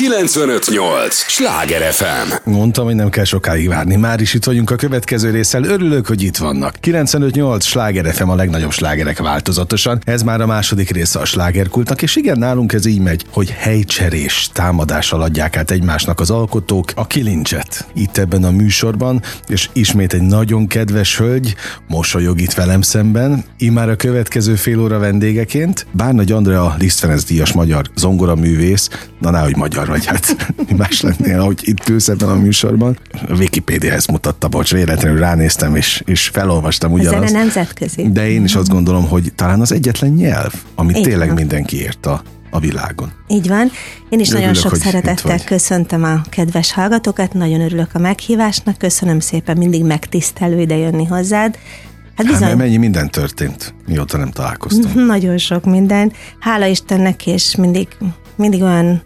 958! Sláger FM! Mondtam, hogy nem kell sokáig várni. Már is itt vagyunk a következő résszel. Örülök, hogy itt vannak. 958 Sláger FM a legnagyobb slágerek változatosan. Ez már a második része a slágerkultnak, és igen, nálunk ez így megy, hogy helycserés támadással adják át egymásnak az alkotók a kilincset. Itt ebben a műsorban, és ismét egy nagyon kedves hölgy mosolyog itt velem szemben. Immár a következő fél óra vendégeként Bárnagy Andrea Liszt Ferenc díjas magyar zongoraművész, na nehogy magyar vagy, hát más lennél, ahogy itt ülsz ebben a műsorban. A Wikipédia ezt mutatta, bocs, véletlenül ránéztem, és, és felolvastam ugyanazt. Zene nemzetközi. De én is azt gondolom, hogy talán az egyetlen nyelv, amit Így tényleg van. mindenki ért a, világon. Így van. Én is Örülök, nagyon sok szeretettel köszöntöm a kedves hallgatókat, nagyon örülök a meghívásnak, köszönöm szépen, mindig megtisztelő ide jönni hozzád. Hát Hát bizony, mert mennyi minden történt, mióta nem találkoztunk. nagyon sok minden. Hála Istennek, és mindig, mindig olyan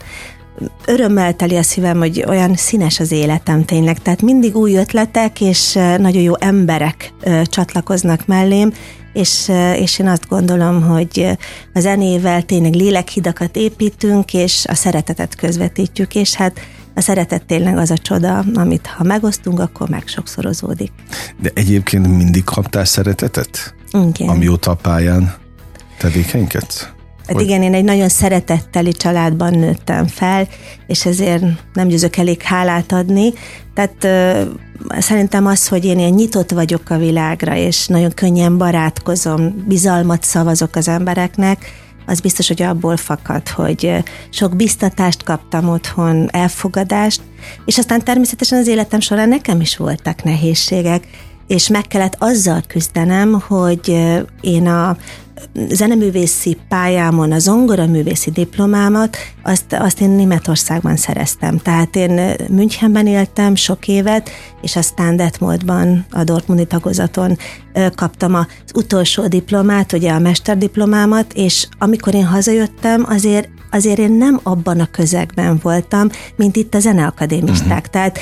örömmel teli a szívem, hogy olyan színes az életem tényleg. Tehát mindig új ötletek, és nagyon jó emberek csatlakoznak mellém, és, és én azt gondolom, hogy a zenével tényleg lélekhidakat építünk, és a szeretetet közvetítjük, és hát a szeretet tényleg az a csoda, amit ha megosztunk, akkor meg sokszorozódik. De egyébként mindig kaptál szeretetet, Igen. amióta a pályán tevékenykedsz? Hát igen, én egy nagyon szeretetteli családban nőttem fel, és ezért nem győzök elég hálát adni. Tehát szerintem az, hogy én ilyen nyitott vagyok a világra, és nagyon könnyen barátkozom, bizalmat szavazok az embereknek, az biztos, hogy abból fakad, hogy sok biztatást kaptam otthon, elfogadást, és aztán természetesen az életem során nekem is voltak nehézségek, és meg kellett azzal küzdenem, hogy én a zeneművészi pályámon a zongoraművészi diplomámat, azt, azt én Németországban szereztem. Tehát én Münchenben éltem sok évet, és aztán Detmoldban, a Dortmundi tagozaton kaptam az utolsó diplomát, ugye a mesterdiplomámat, és amikor én hazajöttem, azért azért én nem abban a közegben voltam, mint itt a zeneakadémisták. Uh-huh. Tehát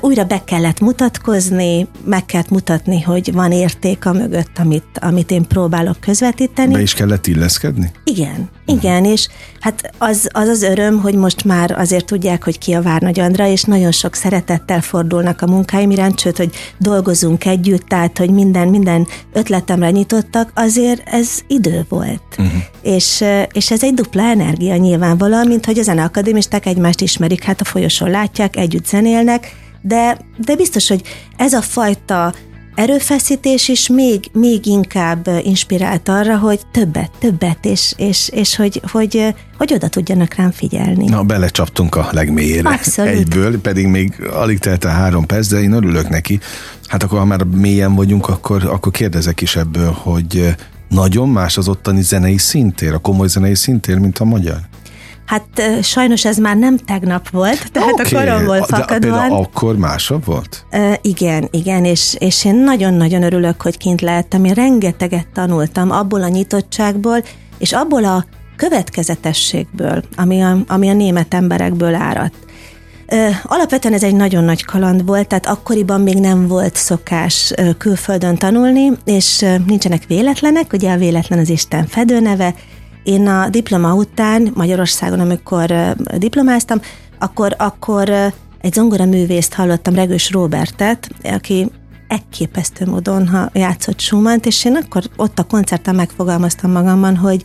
újra be kellett mutatkozni, meg kellett mutatni, hogy van érték a mögött, amit, amit én próbálok közvetíteni. Be is kellett illeszkedni? Igen, igen, és hát az, az az öröm, hogy most már azért tudják, hogy ki a Várnagy Andra, és nagyon sok szeretettel fordulnak a munkáim iránt, sőt, hogy dolgozunk együtt, tehát, hogy minden, minden ötletemre nyitottak, azért ez idő volt. Uh-huh. És, és ez egy dupla energia nyilvánvalóan, mint hogy a zeneakadémisták egymást ismerik, hát a folyosón látják, együtt zenélnek, de, de biztos, hogy ez a fajta erőfeszítés is még, még inkább inspirált arra, hogy többet, többet, és, és, és hogy, hogy, hogy oda tudjanak rám figyelni. Na, belecsaptunk a legmélyére. Abszolút. Egyből, pedig még alig telt el három perc, de én örülök neki. Hát akkor, ha már mélyen vagyunk, akkor, akkor kérdezek is ebből, hogy nagyon más az ottani zenei szintér, a komoly zenei szintér, mint a magyar. Hát sajnos ez már nem tegnap volt, tehát okay. a koromból de fakadóan. például akkor másabb volt? Ö, igen, igen, és, és én nagyon-nagyon örülök, hogy kint lehettem. Én rengeteget tanultam abból a nyitottságból, és abból a következetességből, ami a, ami a német emberekből áradt. Alapvetően ez egy nagyon nagy kaland volt, tehát akkoriban még nem volt szokás külföldön tanulni, és nincsenek véletlenek, ugye a véletlen az Isten fedőneve. Én a diploma után Magyarországon, amikor diplomáztam, akkor, akkor egy zongoraművészt hallottam, Regős Robertet, aki elképesztő módon ha játszott Schumann-t, és én akkor ott a koncerten megfogalmaztam magamban, hogy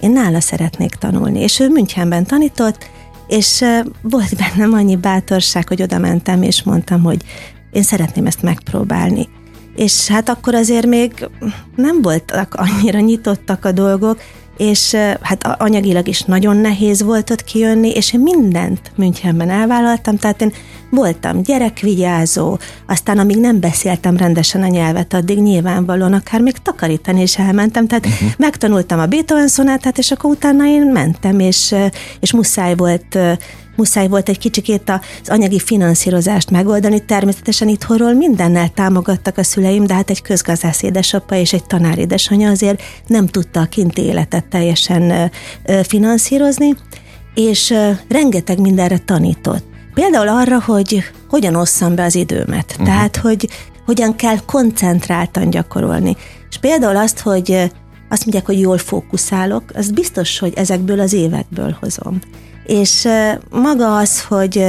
én nála szeretnék tanulni. És ő Münchenben tanított, és volt bennem annyi bátorság, hogy oda mentem, és mondtam, hogy én szeretném ezt megpróbálni. És hát akkor azért még nem voltak annyira nyitottak a dolgok, és hát anyagilag is nagyon nehéz volt ott kijönni, és én mindent Münchenben elvállaltam, tehát én voltam gyerekvigyázó, aztán amíg nem beszéltem rendesen a nyelvet, addig nyilvánvalóan akár még takarítani is elmentem, tehát uh-huh. megtanultam a Beethoven szonátát, és akkor utána én mentem, és, és muszáj volt muszáj volt egy kicsikét az anyagi finanszírozást megoldani. Természetesen itthonról mindennel támogattak a szüleim, de hát egy közgazdász édesapa és egy tanár édesanyja azért nem tudta a kinti életet teljesen finanszírozni, és rengeteg mindenre tanított. Például arra, hogy hogyan osszam be az időmet. Uh-huh. Tehát, hogy hogyan kell koncentráltan gyakorolni. És például azt, hogy azt mondják, hogy jól fókuszálok, az biztos, hogy ezekből az évekből hozom. És maga az, hogy,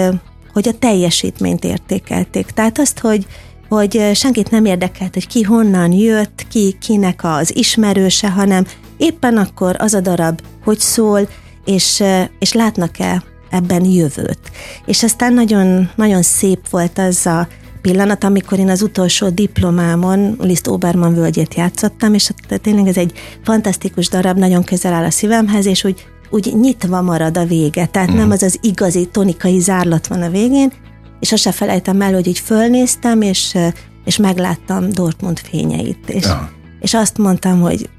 hogy a teljesítményt értékelték. Tehát azt, hogy, hogy senkit nem érdekelt, hogy ki honnan jött, ki kinek az ismerőse, hanem éppen akkor az a darab hogy szól, és, és látnak-e ebben jövőt. És aztán nagyon, nagyon szép volt az a pillanat, amikor én az utolsó diplomámon Liszt Obermann völgyét játszottam, és tényleg ez egy fantasztikus darab, nagyon közel áll a szívemhez, és úgy, úgy nyitva marad a vége, tehát mm. nem az az igazi tonikai zárlat van a végén, és azt se felejtem el, hogy így fölnéztem, és, és megláttam Dortmund fényeit, és, ja. és azt mondtam, hogy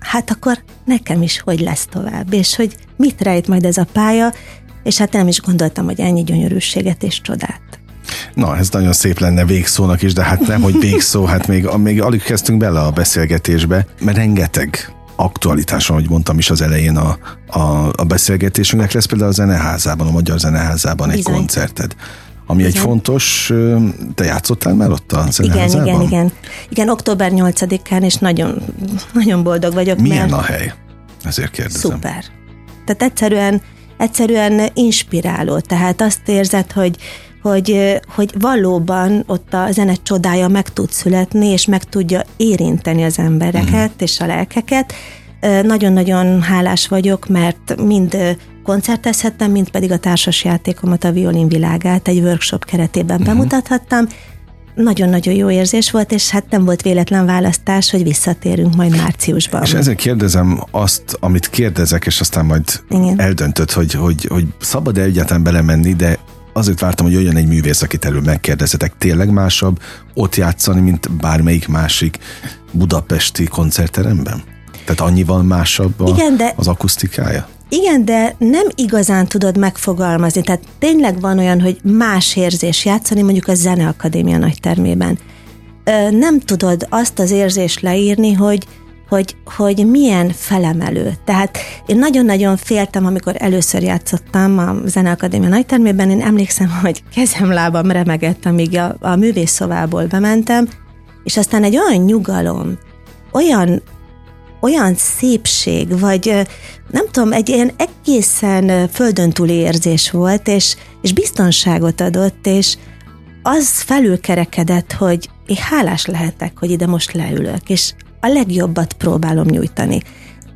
hát akkor nekem is hogy lesz tovább, és hogy mit rejt majd ez a pálya, és hát nem is gondoltam, hogy ennyi gyönyörűséget és csodát. Na, ez nagyon szép lenne végszónak is, de hát nem, hogy végszó, hát még, még alig kezdtünk bele a beszélgetésbe, mert rengeteg aktualitáson, ahogy mondtam is az elején a, a, a beszélgetésünknek lesz például a Zeneházában, a Magyar Zeneházában Bizony. egy koncerted ami igen. egy fontos, te játszottál már ott a Zeneházában? Igen, igen, igen. Igen, október 8-án, és nagyon, nagyon boldog vagyok. Milyen mert... a hely? Ezért kérdezem. Szuper. Tehát egyszerűen, egyszerűen inspiráló. Tehát azt érzed, hogy, hogy, hogy valóban ott a zene csodája meg tud születni, és meg tudja érinteni az embereket mm. és a lelkeket. Nagyon-nagyon hálás vagyok, mert mind koncertezhettem, mint pedig a társasjátékomat, a violin világát egy workshop keretében uh-huh. bemutathattam. Nagyon-nagyon jó érzés volt, és hát nem volt véletlen választás, hogy visszatérünk majd márciusban. És ezért kérdezem azt, amit kérdezek, és aztán majd Igen. eldöntöd, hogy, hogy, hogy szabad-e egyáltalán belemenni, de azért vártam, hogy olyan egy művész, akit erről megkérdezetek, tényleg másabb ott játszani, mint bármelyik másik budapesti koncertteremben? Tehát annyival másabb a, Igen, de az Igen, de nem igazán tudod megfogalmazni. Tehát tényleg van olyan, hogy más érzés játszani, mondjuk a Zeneakadémia nagy termében. Nem tudod azt az érzést leírni, hogy hogy, hogy milyen felemelő. Tehát én nagyon-nagyon féltem, amikor először játszottam a Zeneakadémia nagytermében, én emlékszem, hogy kezem, lábam remegett, amíg a, a művészszobából bementem, és aztán egy olyan nyugalom, olyan olyan szépség, vagy nem tudom, egy ilyen egészen földön túli érzés volt, és, és biztonságot adott, és az felülkerekedett, hogy én hálás lehetek, hogy ide most leülök, és a legjobbat próbálom nyújtani.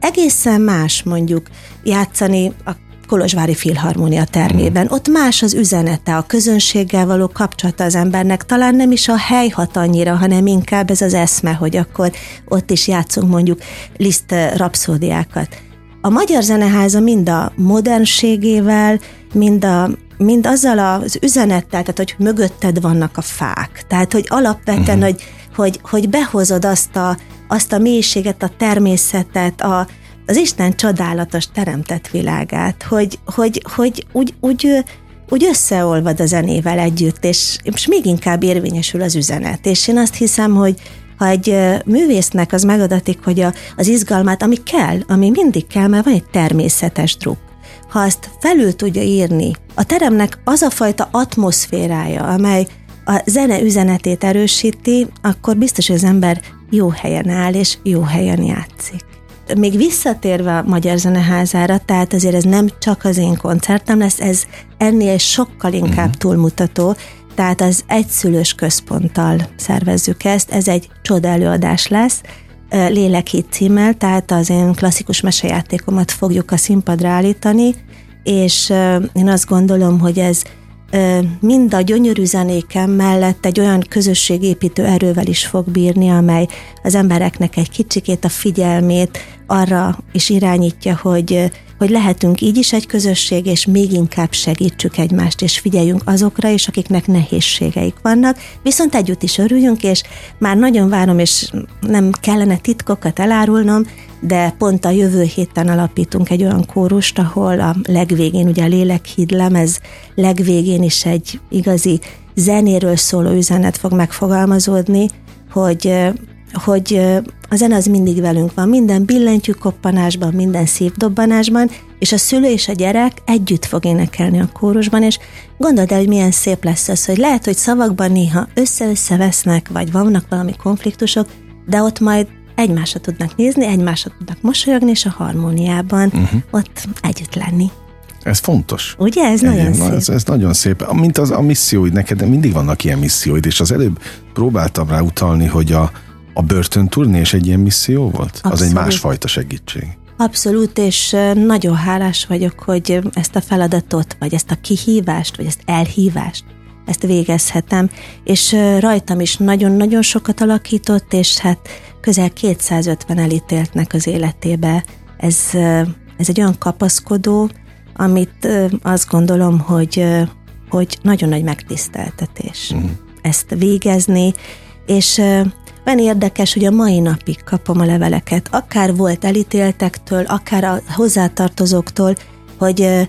Egészen más mondjuk játszani a Kolozsvári Filharmónia termében. Ott más az üzenete, a közönséggel való kapcsolata az embernek. Talán nem is a hely hat annyira, hanem inkább ez az eszme, hogy akkor ott is játszunk mondjuk Liszt rapszódiákat. A Magyar Zeneháza mind a modernségével, mind a mind azzal az üzenettel, tehát hogy mögötted vannak a fák. Tehát, hogy alapvetően, uh-huh. hogy, hogy, hogy behozod azt a, azt a mélységet, a természetet, a, az Isten csodálatos teremtett világát, hogy, hogy, hogy úgy, úgy, úgy összeolvad a zenével együtt, és, és még inkább érvényesül az üzenet. És én azt hiszem, hogy ha egy művésznek az megadatik, hogy a, az izgalmát, ami kell, ami mindig kell, mert van egy természetes druk, ha azt felül tudja írni, a teremnek az a fajta atmoszférája, amely a zene üzenetét erősíti, akkor biztos, hogy az ember jó helyen áll, és jó helyen játszik még visszatérve a Magyar Zeneházára, tehát azért ez nem csak az én koncertem lesz, ez ennél sokkal inkább uh-huh. túlmutató, tehát az egyszülős központtal szervezzük ezt, ez egy csoda előadás lesz, Lélekhíd címmel, tehát az én klasszikus mesejátékomat fogjuk a színpadra állítani, és én azt gondolom, hogy ez mind a gyönyörű zenéken mellett egy olyan közösségépítő erővel is fog bírni, amely az embereknek egy kicsikét a figyelmét arra is irányítja, hogy, hogy lehetünk így is egy közösség, és még inkább segítsük egymást, és figyeljünk azokra is, akiknek nehézségeik vannak, viszont együtt is örüljünk, és már nagyon várom, és nem kellene titkokat elárulnom, de pont a jövő héten alapítunk egy olyan kórust, ahol a legvégén, ugye a Lélekhíd lemez legvégén is egy igazi zenéről szóló üzenet fog megfogalmazódni, hogy hogy a zene az mindig velünk van, minden billentyű koppanásban, minden szívdobbanásban, és a szülő és a gyerek együtt fog énekelni a kórusban, és gondold el, hogy milyen szép lesz az, hogy lehet, hogy szavakban néha össze-össze vesznek, vagy vannak valami konfliktusok, de ott majd egymásra tudnak nézni, egymásra tudnak mosolyogni, és a harmóniában uh-huh. ott együtt lenni. Ez fontos. Ugye, ez nagyon Egyébként, szép. Ez, ez nagyon szép. Mint az a misszióid, neked mindig vannak ilyen misszióid, és az előbb próbáltam rá utalni, hogy a, a börtönturné is egy ilyen misszió volt? Az egy Abszolút. másfajta segítség. Abszolút, és nagyon hálás vagyok, hogy ezt a feladatot, vagy ezt a kihívást, vagy ezt elhívást, ezt végezhetem, és rajtam is nagyon-nagyon sokat alakított, és hát közel 250 elítéltnek az életébe. Ez, ez egy olyan kapaszkodó, amit azt gondolom, hogy, hogy nagyon nagy megtiszteltetés Mhm. ezt végezni, és olyan érdekes, hogy a mai napig kapom a leveleket, akár volt elítéltektől, akár a hozzátartozóktól, hogy,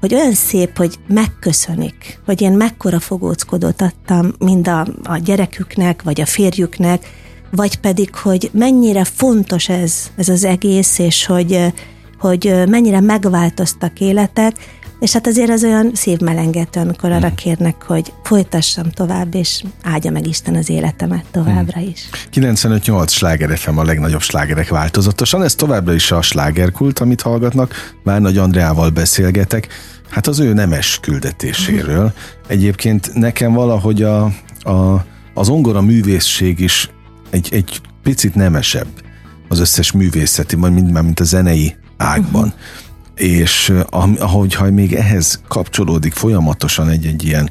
hogy olyan szép, hogy megköszönik, hogy én mekkora fogóckodót adtam mind a, a gyereküknek, vagy a férjüknek, vagy pedig, hogy mennyire fontos ez, ez az egész, és hogy, hogy mennyire megváltoztak életek, és hát azért az olyan szívmelengető, amikor arra kérnek, hogy folytassam tovább, és áldja meg Isten az életemet továbbra is. 95-8 sláger FM a legnagyobb slágerek változatosan, ez továbbra is a slágerkult, amit hallgatnak, már Nagy Andreával beszélgetek, hát az ő nemes küldetéséről. Egyébként nekem valahogy a, a, az ongora művészség is egy, egy picit nemesebb az összes művészeti, vagy mind mint a zenei ágban. Uh-huh. És ah- ahogy ha még ehhez kapcsolódik folyamatosan egy-egy ilyen,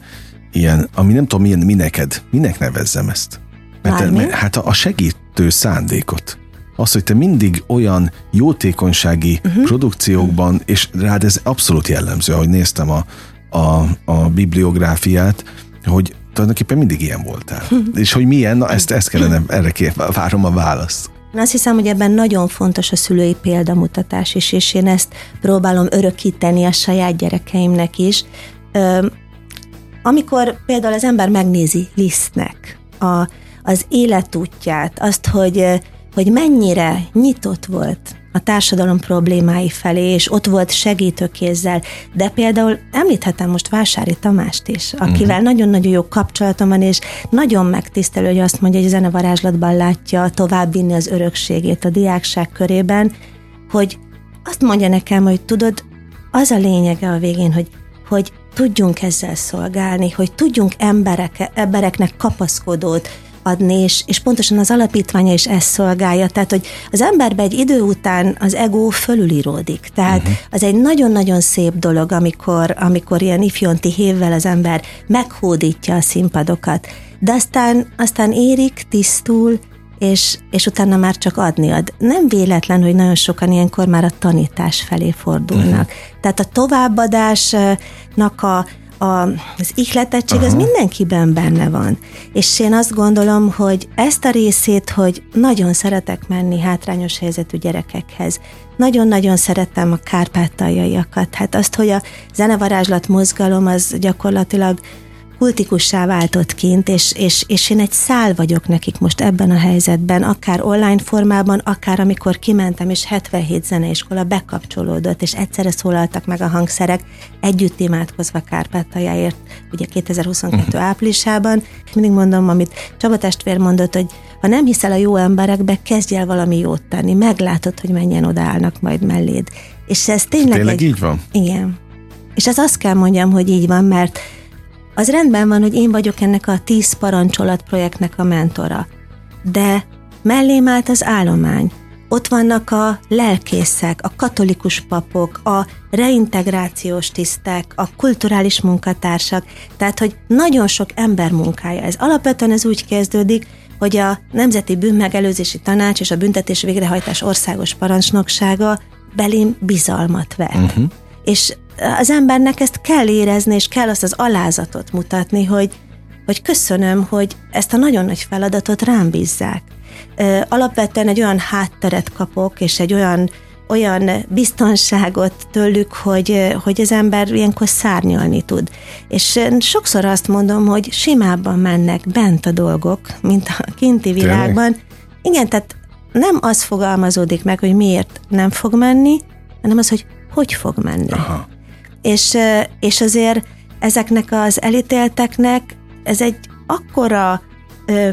ilyen ami nem tudom, milyen, mi neked, minek nevezzem ezt? Mert, Mármi? mert hát a a segítő szándékot. Az, hogy te mindig olyan jótékonysági uh-huh. produkciókban, és rád ez abszolút jellemző, ahogy néztem a, a, a bibliográfiát, hogy tulajdonképpen mindig ilyen voltál. és hogy milyen, na ezt, ezt kellene, erre kér, várom a választ. Azt hiszem, hogy ebben nagyon fontos a szülői példamutatás is, és én ezt próbálom örökíteni a saját gyerekeimnek is. Amikor például az ember megnézi Lisztnek a, az életútját, azt, hogy, hogy mennyire nyitott volt a társadalom problémái felé, és ott volt segítőkézzel, de például említhetem most Vásári Tamást is, akivel uh-huh. nagyon-nagyon jó kapcsolatom van, és nagyon megtisztelő, hogy azt mondja, hogy a zenevarázslatban látja továbbvinni az örökségét a diákság körében, hogy azt mondja nekem, hogy tudod, az a lényege a végén, hogy, hogy tudjunk ezzel szolgálni, hogy tudjunk emberek, embereknek kapaszkodót adni, és, és pontosan az alapítványa is ezt szolgálja, tehát hogy az emberbe egy idő után az ego fölülíródik, tehát uh-huh. az egy nagyon-nagyon szép dolog, amikor, amikor ilyen ifjonti hévvel az ember meghódítja a színpadokat, de aztán, aztán érik, tisztul, és, és utána már csak adni ad. Nem véletlen, hogy nagyon sokan ilyenkor már a tanítás felé fordulnak. Uh-huh. Tehát a továbbadásnak a, a, az ihletettség, uh-huh. az mindenkiben benne van. És én azt gondolom, hogy ezt a részét, hogy nagyon szeretek menni hátrányos helyzetű gyerekekhez, nagyon-nagyon szeretem a kárpátaljaiakat. Hát azt, hogy a zenevarázslat mozgalom az gyakorlatilag kultikussá váltott kint, és, és, és én egy szál vagyok nekik most ebben a helyzetben, akár online formában, akár amikor kimentem, és 77 zeneiskola bekapcsolódott, és egyszerre szólaltak meg a hangszerek, együtt imádkozva Kárpátaljáért, ugye 2022 uh-huh. áprilisában. Mindig mondom, amit Csaba testvér mondott, hogy ha nem hiszel a jó emberekbe, kezdj el valami jót tenni, meglátod, hogy mennyien odaállnak majd melléd. És ez tényleg, Tényleg egy... így van? Igen. És ez azt kell mondjam, hogy így van, mert az rendben van, hogy én vagyok ennek a tíz parancsolat projektnek a mentora, de mellém állt az állomány. Ott vannak a lelkészek, a katolikus papok, a reintegrációs tisztek, a kulturális munkatársak, tehát, hogy nagyon sok ember munkája ez. Alapvetően ez úgy kezdődik, hogy a Nemzeti Bűnmegelőzési Tanács és a Büntetés Végrehajtás Országos Parancsnoksága belém bizalmat vett. Uh-huh. És az embernek ezt kell érezni, és kell azt az alázatot mutatni, hogy, hogy köszönöm, hogy ezt a nagyon nagy feladatot rám bízzák. Alapvetően egy olyan hátteret kapok, és egy olyan, olyan biztonságot tőlük, hogy, hogy az ember ilyenkor szárnyalni tud. És sokszor azt mondom, hogy simábban mennek bent a dolgok, mint a kinti világban. Igen, tehát nem az fogalmazódik meg, hogy miért nem fog menni, hanem az, hogy hogy fog menni. Aha. És, és azért ezeknek az elítélteknek ez egy akkora ö,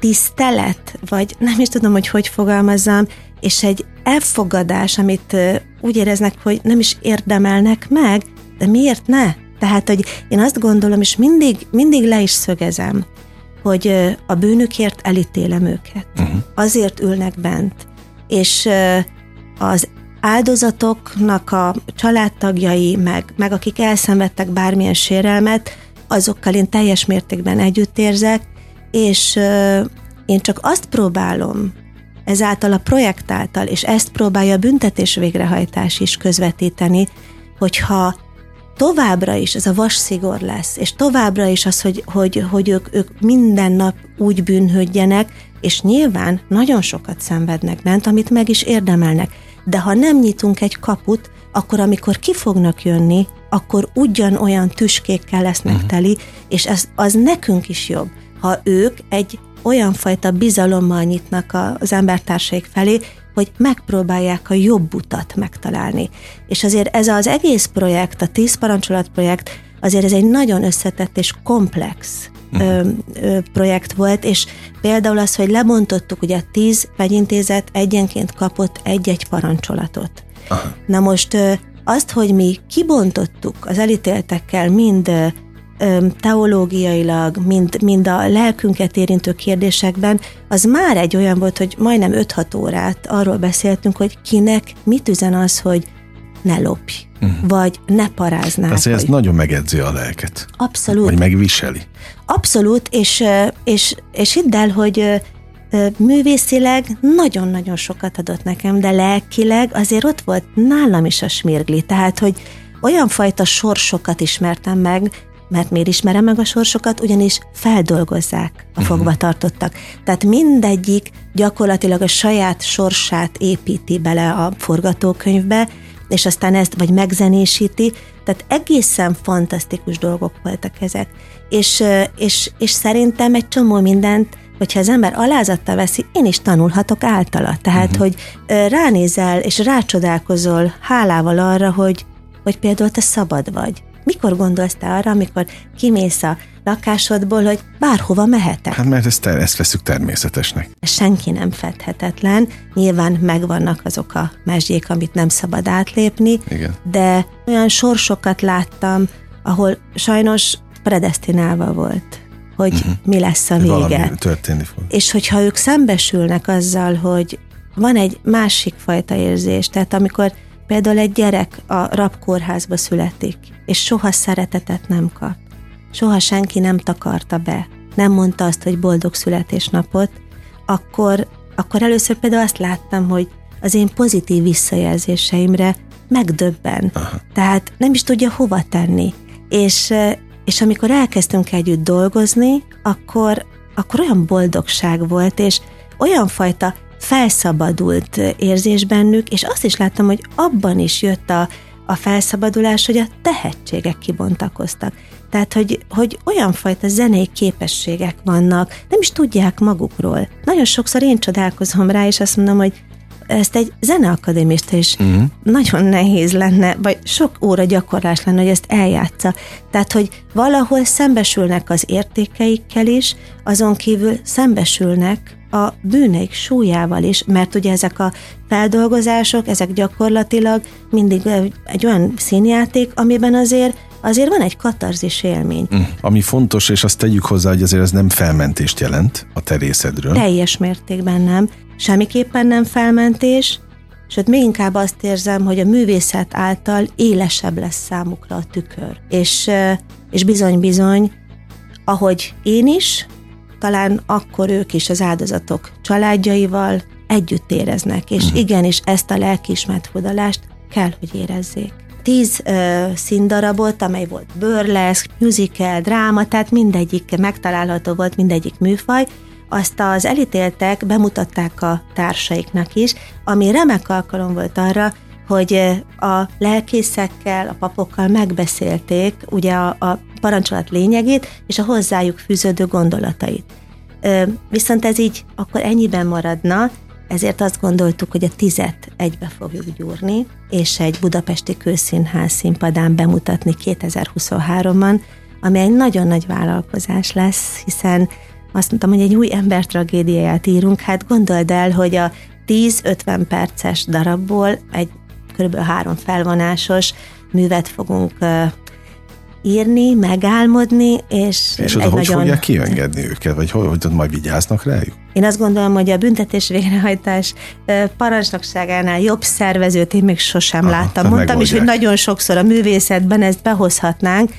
tisztelet, vagy nem is tudom, hogy hogy fogalmazzam, és egy elfogadás, amit úgy éreznek, hogy nem is érdemelnek meg, de miért ne? Tehát, hogy én azt gondolom, és mindig, mindig le is szögezem, hogy a bűnükért elítélem őket. Uh-huh. Azért ülnek bent. És az áldozatoknak a családtagjai, meg, meg akik elszenvedtek bármilyen sérelmet, azokkal én teljes mértékben együtt érzek, és én csak azt próbálom ezáltal a projekt által, és ezt próbálja a büntetés végrehajtás is közvetíteni, hogyha továbbra is ez a vasszigor lesz, és továbbra is az, hogy, hogy, hogy ők, ők minden nap úgy bűnhődjenek, és nyilván nagyon sokat szenvednek bent, amit meg is érdemelnek. De ha nem nyitunk egy kaput, akkor amikor ki fognak jönni, akkor ugyanolyan tüskékkel lesznek uh-huh. teli, és ez az nekünk is jobb, ha ők egy olyan fajta bizalommal nyitnak az embertársaik felé, hogy megpróbálják a jobb utat megtalálni. És azért ez az egész projekt, a tíz parancsolat projekt, azért ez egy nagyon összetett és komplex uh-huh. ö, ö, projekt volt, és például az, hogy lebontottuk, ugye a tíz vegyintézet egyenként kapott egy-egy parancsolatot. Aha. Na most ö, azt, hogy mi kibontottuk az elítéltekkel mind teológiailag, mind, mind a lelkünket érintő kérdésekben, az már egy olyan volt, hogy majdnem 5-6 órát arról beszéltünk, hogy kinek mit üzen az, hogy ne lopj, uh-huh. vagy ne paráznál. Tehát ez nagyon megedzi a lelket. Abszolút. Vagy megviseli. Abszolút, és, és, és hidd el, hogy művészileg nagyon-nagyon sokat adott nekem, de lelkileg azért ott volt nálam is a smirgli, tehát, hogy olyan fajta sorsokat ismertem meg, mert miért ismerem meg a sorsokat? Ugyanis feldolgozzák a mhm. fogvatartottak. Tehát mindegyik gyakorlatilag a saját sorsát építi bele a forgatókönyvbe, és aztán ezt vagy megzenésíti, tehát egészen fantasztikus dolgok voltak ezek. És, és, és szerintem egy csomó mindent, hogyha az ember alázattal veszi, én is tanulhatok általa. Tehát, uh-huh. hogy ránézel és rácsodálkozol hálával arra, hogy, hogy például te szabad vagy. Mikor gondolsz te arra, amikor kimész a lakásodból, hogy bárhova mehetek? Hát mert ezt, ezt veszük természetesnek. Senki nem fedhetetlen. Nyilván megvannak azok a mesdjék, amit nem szabad átlépni, Igen. de olyan sorsokat láttam, ahol sajnos predestinálva volt hogy uh-huh. mi lesz a vége. Valami történni fog. És hogyha ők szembesülnek azzal, hogy van egy másik fajta érzés, tehát amikor Például egy gyerek a rabkórházba születik, és soha szeretetet nem kap. Soha senki nem takarta be, nem mondta azt, hogy boldog születésnapot, akkor, akkor először például azt láttam, hogy az én pozitív visszajelzéseimre megdöbben. Aha. Tehát nem is tudja hova tenni. És, és amikor elkezdtünk együtt dolgozni, akkor, akkor olyan boldogság volt, és olyan fajta felszabadult érzés bennük, és azt is láttam, hogy abban is jött a, a felszabadulás, hogy a tehetségek kibontakoztak. Tehát, hogy, hogy olyan fajta zenei képességek vannak, nem is tudják magukról. Nagyon sokszor én csodálkozom rá, és azt mondom, hogy ezt egy zeneakadémista is uh-huh. nagyon nehéz lenne, vagy sok óra gyakorlás lenne, hogy ezt eljátsza. Tehát, hogy valahol szembesülnek az értékeikkel is, azon kívül szembesülnek a bűneik súlyával is, mert ugye ezek a feldolgozások, ezek gyakorlatilag mindig egy olyan színjáték, amiben azért azért van egy katarzis élmény. Mm. Ami fontos, és azt tegyük hozzá, hogy azért ez nem felmentést jelent a terészedről. Teljes mértékben nem. Semmiképpen nem felmentés, sőt, még inkább azt érzem, hogy a művészet által élesebb lesz számukra a tükör. És, és bizony-bizony, ahogy én is, talán akkor ők is az áldozatok családjaival együtt éreznek, és uh-huh. igenis ezt a lelkiismert fodalást kell, hogy érezzék. Tíz ö, színdarabot, amely volt burlesque, musical, dráma, tehát mindegyik megtalálható volt, mindegyik műfaj, azt az elítéltek bemutatták a társaiknak is, ami remek alkalom volt arra, hogy a lelkészekkel, a papokkal megbeszélték ugye a, a parancsolat lényegét és a hozzájuk fűződő gondolatait. Viszont ez így akkor ennyiben maradna, ezért azt gondoltuk, hogy a tizet egybe fogjuk gyúrni, és egy budapesti kőszínház színpadán bemutatni 2023-ban, ami egy nagyon nagy vállalkozás lesz, hiszen azt mondtam, hogy egy új ember tragédiáját írunk, hát gondold el, hogy a 10-50 perces darabból egy kb. három felvonásos művet fogunk írni, megálmodni, és, és oda egy hogy nagyon... fogják kiengedni őket, vagy hogy, hogy majd vigyáznak rájuk? Én azt gondolom, hogy a büntetés végrehajtás parancsnokságánál jobb szervezőt én még sosem Aha, láttam. Mondtam is, hogy nagyon sokszor a művészetben ezt behozhatnánk,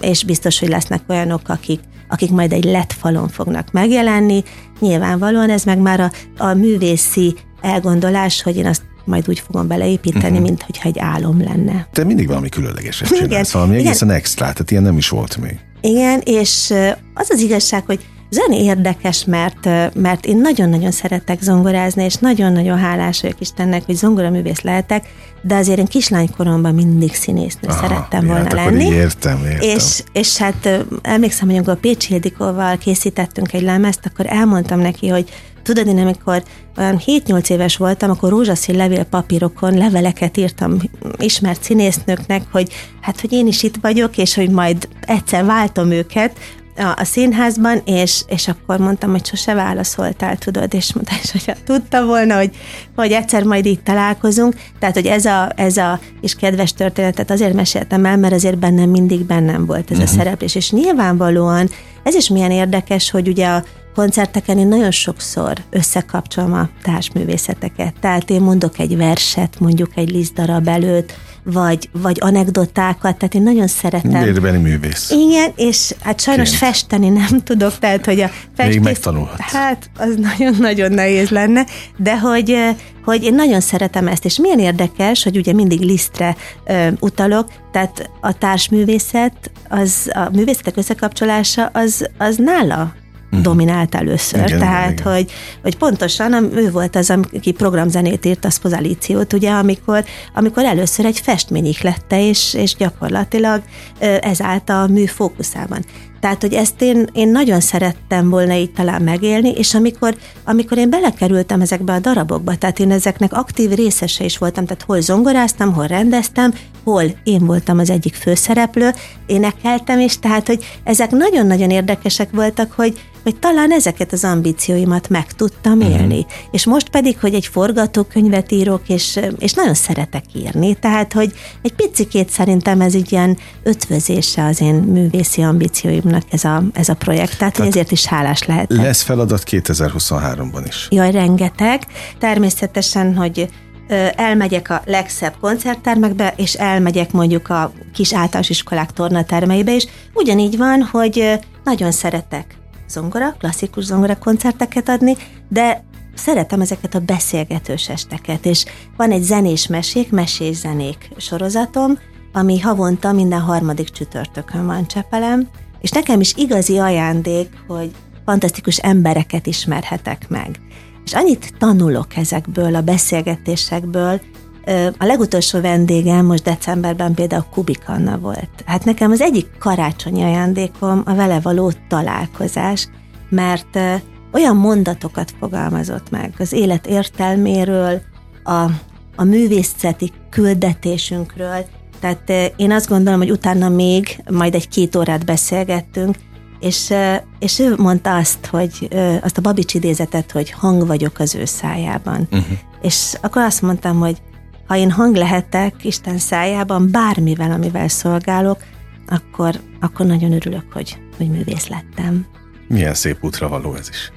és biztos, hogy lesznek olyanok, akik akik majd egy lett falon fognak megjelenni. Nyilvánvalóan ez meg már a, a művészi elgondolás, hogy én azt majd úgy fogom beleépíteni, uh-huh. mint hogyha egy álom lenne. Te mindig valami különlegeset csinálsz, valami igen. egészen extra, tehát ilyen nem is volt még. Igen, és az az igazság, hogy zene érdekes, mert, mert én nagyon-nagyon szeretek zongorázni, és nagyon-nagyon hálás vagyok Istennek, hogy zongoraművész lehetek, de azért én kislánykoromban mindig színésznő Aha, szerettem volna hát lenni. Értem, értem. És, és hát emlékszem, hogy amikor Pécsi Ildikóval készítettünk egy lemezt, akkor elmondtam neki, hogy Tudod, én amikor olyan 7-8 éves voltam, akkor rózsaszín levél papírokon leveleket írtam ismert színésznőknek, hogy hát, hogy én is itt vagyok, és hogy majd egyszer váltom őket, a, a színházban, és, és akkor mondtam, hogy sose válaszoltál, tudod, és mondta, és hogyha tudta volna, hogy, hogy egyszer majd itt találkozunk, tehát, hogy ez a, ez a és kedves történetet azért meséltem el, mert azért bennem mindig bennem volt ez uh-huh. a mhm. szereplés, és nyilvánvalóan ez is milyen érdekes, hogy ugye a koncerteken én nagyon sokszor összekapcsolom a társművészeteket. Tehát én mondok egy verset, mondjuk egy lisztdarab előtt, vagy, vagy anekdotákat, tehát én nagyon szeretem. Vérbeli művész. Igen, és hát sajnos Ként. festeni nem tudok, tehát hogy a festés... Még megtanulhatsz. Hát, az nagyon-nagyon nehéz lenne, de hogy, hogy én nagyon szeretem ezt, és milyen érdekes, hogy ugye mindig lisztre ö, utalok, tehát a társművészet, az a művészetek összekapcsolása, az, az nála uh-huh. dominált először. Igen, Tehát, igen. Hogy, hogy pontosan ő volt az, aki programzenét írt, a Spozalíciót, ugye, amikor, amikor először egy festmény lette, és, és gyakorlatilag ez állt a mű fókuszában. Tehát, hogy ezt én, én nagyon szerettem volna így talán megélni, és amikor, amikor én belekerültem ezekbe a darabokba, tehát én ezeknek aktív részese is voltam, tehát hol zongoráztam, hol rendeztem, hol én voltam az egyik főszereplő, énekeltem, és tehát, hogy ezek nagyon-nagyon érdekesek voltak, hogy, hogy talán ezeket az ambícióimat meg tudtam mhm. élni. Uh-huh. És most pedig, hogy egy forgatókönyvet írok, és, és nagyon szeretek írni, tehát, hogy egy picikét szerintem ez így ilyen ötvözése az én művészi ambícióimnak ez a, ez a projekt, tehát, tehát ezért is hálás lehet. Lesz feladat 2023-ban is. Jaj, rengeteg. Természetesen, hogy elmegyek a legszebb koncerttermekbe, és elmegyek mondjuk a kis általános iskolák tornatermeibe is. Ugyanígy van, hogy nagyon szeretek zongora, klasszikus zongora koncerteket adni, de szeretem ezeket a beszélgetős esteket, és van egy zenés mesék, mesés zenék sorozatom, ami havonta minden harmadik csütörtökön van Csepelem, és nekem is igazi ajándék, hogy fantasztikus embereket ismerhetek meg. És annyit tanulok ezekből a beszélgetésekből, a legutolsó vendégem most decemberben például Kubik Anna volt. Hát nekem az egyik karácsonyi ajándékom a vele való találkozás, mert olyan mondatokat fogalmazott meg az élet értelméről, a, a művészeti küldetésünkről, tehát én azt gondolom, hogy utána még majd egy két órát beszélgettünk, és, és ő mondta azt, hogy azt a Babics idézetet, hogy hang vagyok az ő szájában. Uh-huh. És akkor azt mondtam, hogy ha én hang lehetek Isten szájában bármivel, amivel szolgálok, akkor, akkor nagyon örülök, hogy, hogy művész lettem. Milyen szép útra való ez is.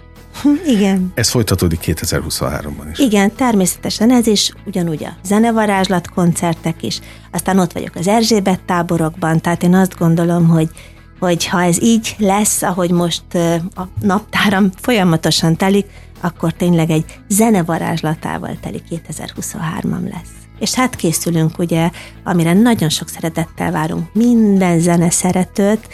Igen. Ez folytatódik 2023-ban is. Igen, természetesen ez is, ugyanúgy a zenevarázslat koncertek is. Aztán ott vagyok az Erzsébet táborokban, tehát én azt gondolom, hogy hogy ha ez így lesz, ahogy most a naptáram folyamatosan telik, akkor tényleg egy zenevarázslatával teli 2023-am lesz. És hát készülünk ugye, amire nagyon sok szeretettel várunk. Minden zene szeretőt,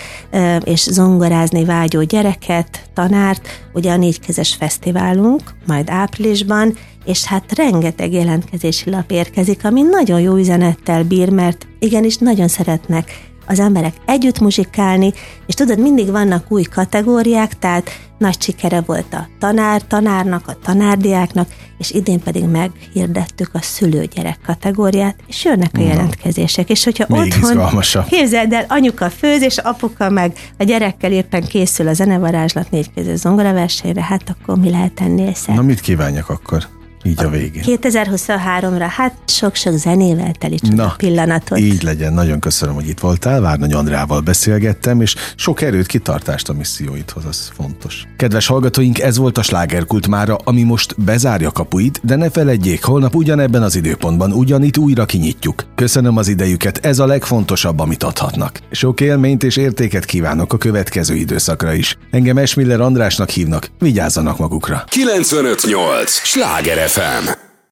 és zongorázni vágyó gyereket, tanárt, ugye a négykezes fesztiválunk, majd áprilisban, és hát rengeteg jelentkezési lap érkezik, ami nagyon jó üzenettel bír, mert igenis nagyon szeretnek az emberek együtt muzsikálni, és tudod, mindig vannak új kategóriák, tehát nagy sikere volt a tanár tanárnak, a tanárdiáknak, és idén pedig meghirdettük a szülőgyerek kategóriát, és jönnek a jelentkezések. És hogyha Még otthon, izgalmasabb. képzeld el, anyuka főz, és apuka meg a gyerekkel éppen készül a zenevarázslat négykező zongoraversenyre, hát akkor mi lehet ennél szebb? Na mit kívánjak akkor? Így a végén. 2023-ra, hát sok-sok zenével teli Na, pillanatot. így legyen. Nagyon köszönöm, hogy itt voltál. Várnagy Andrával beszélgettem, és sok erőt, kitartást a misszióidhoz, az fontos. Kedves hallgatóink, ez volt a slágerkult mára, ami most bezárja kapuit, de ne feledjék, holnap ugyanebben az időpontban ugyanitt újra kinyitjuk. Köszönöm az idejüket, ez a legfontosabb, amit adhatnak. Sok élményt és értéket kívánok a következő időszakra is. Engem Esmiller Andrásnak hívnak, vigyázzanak magukra. 958! Sláger FM!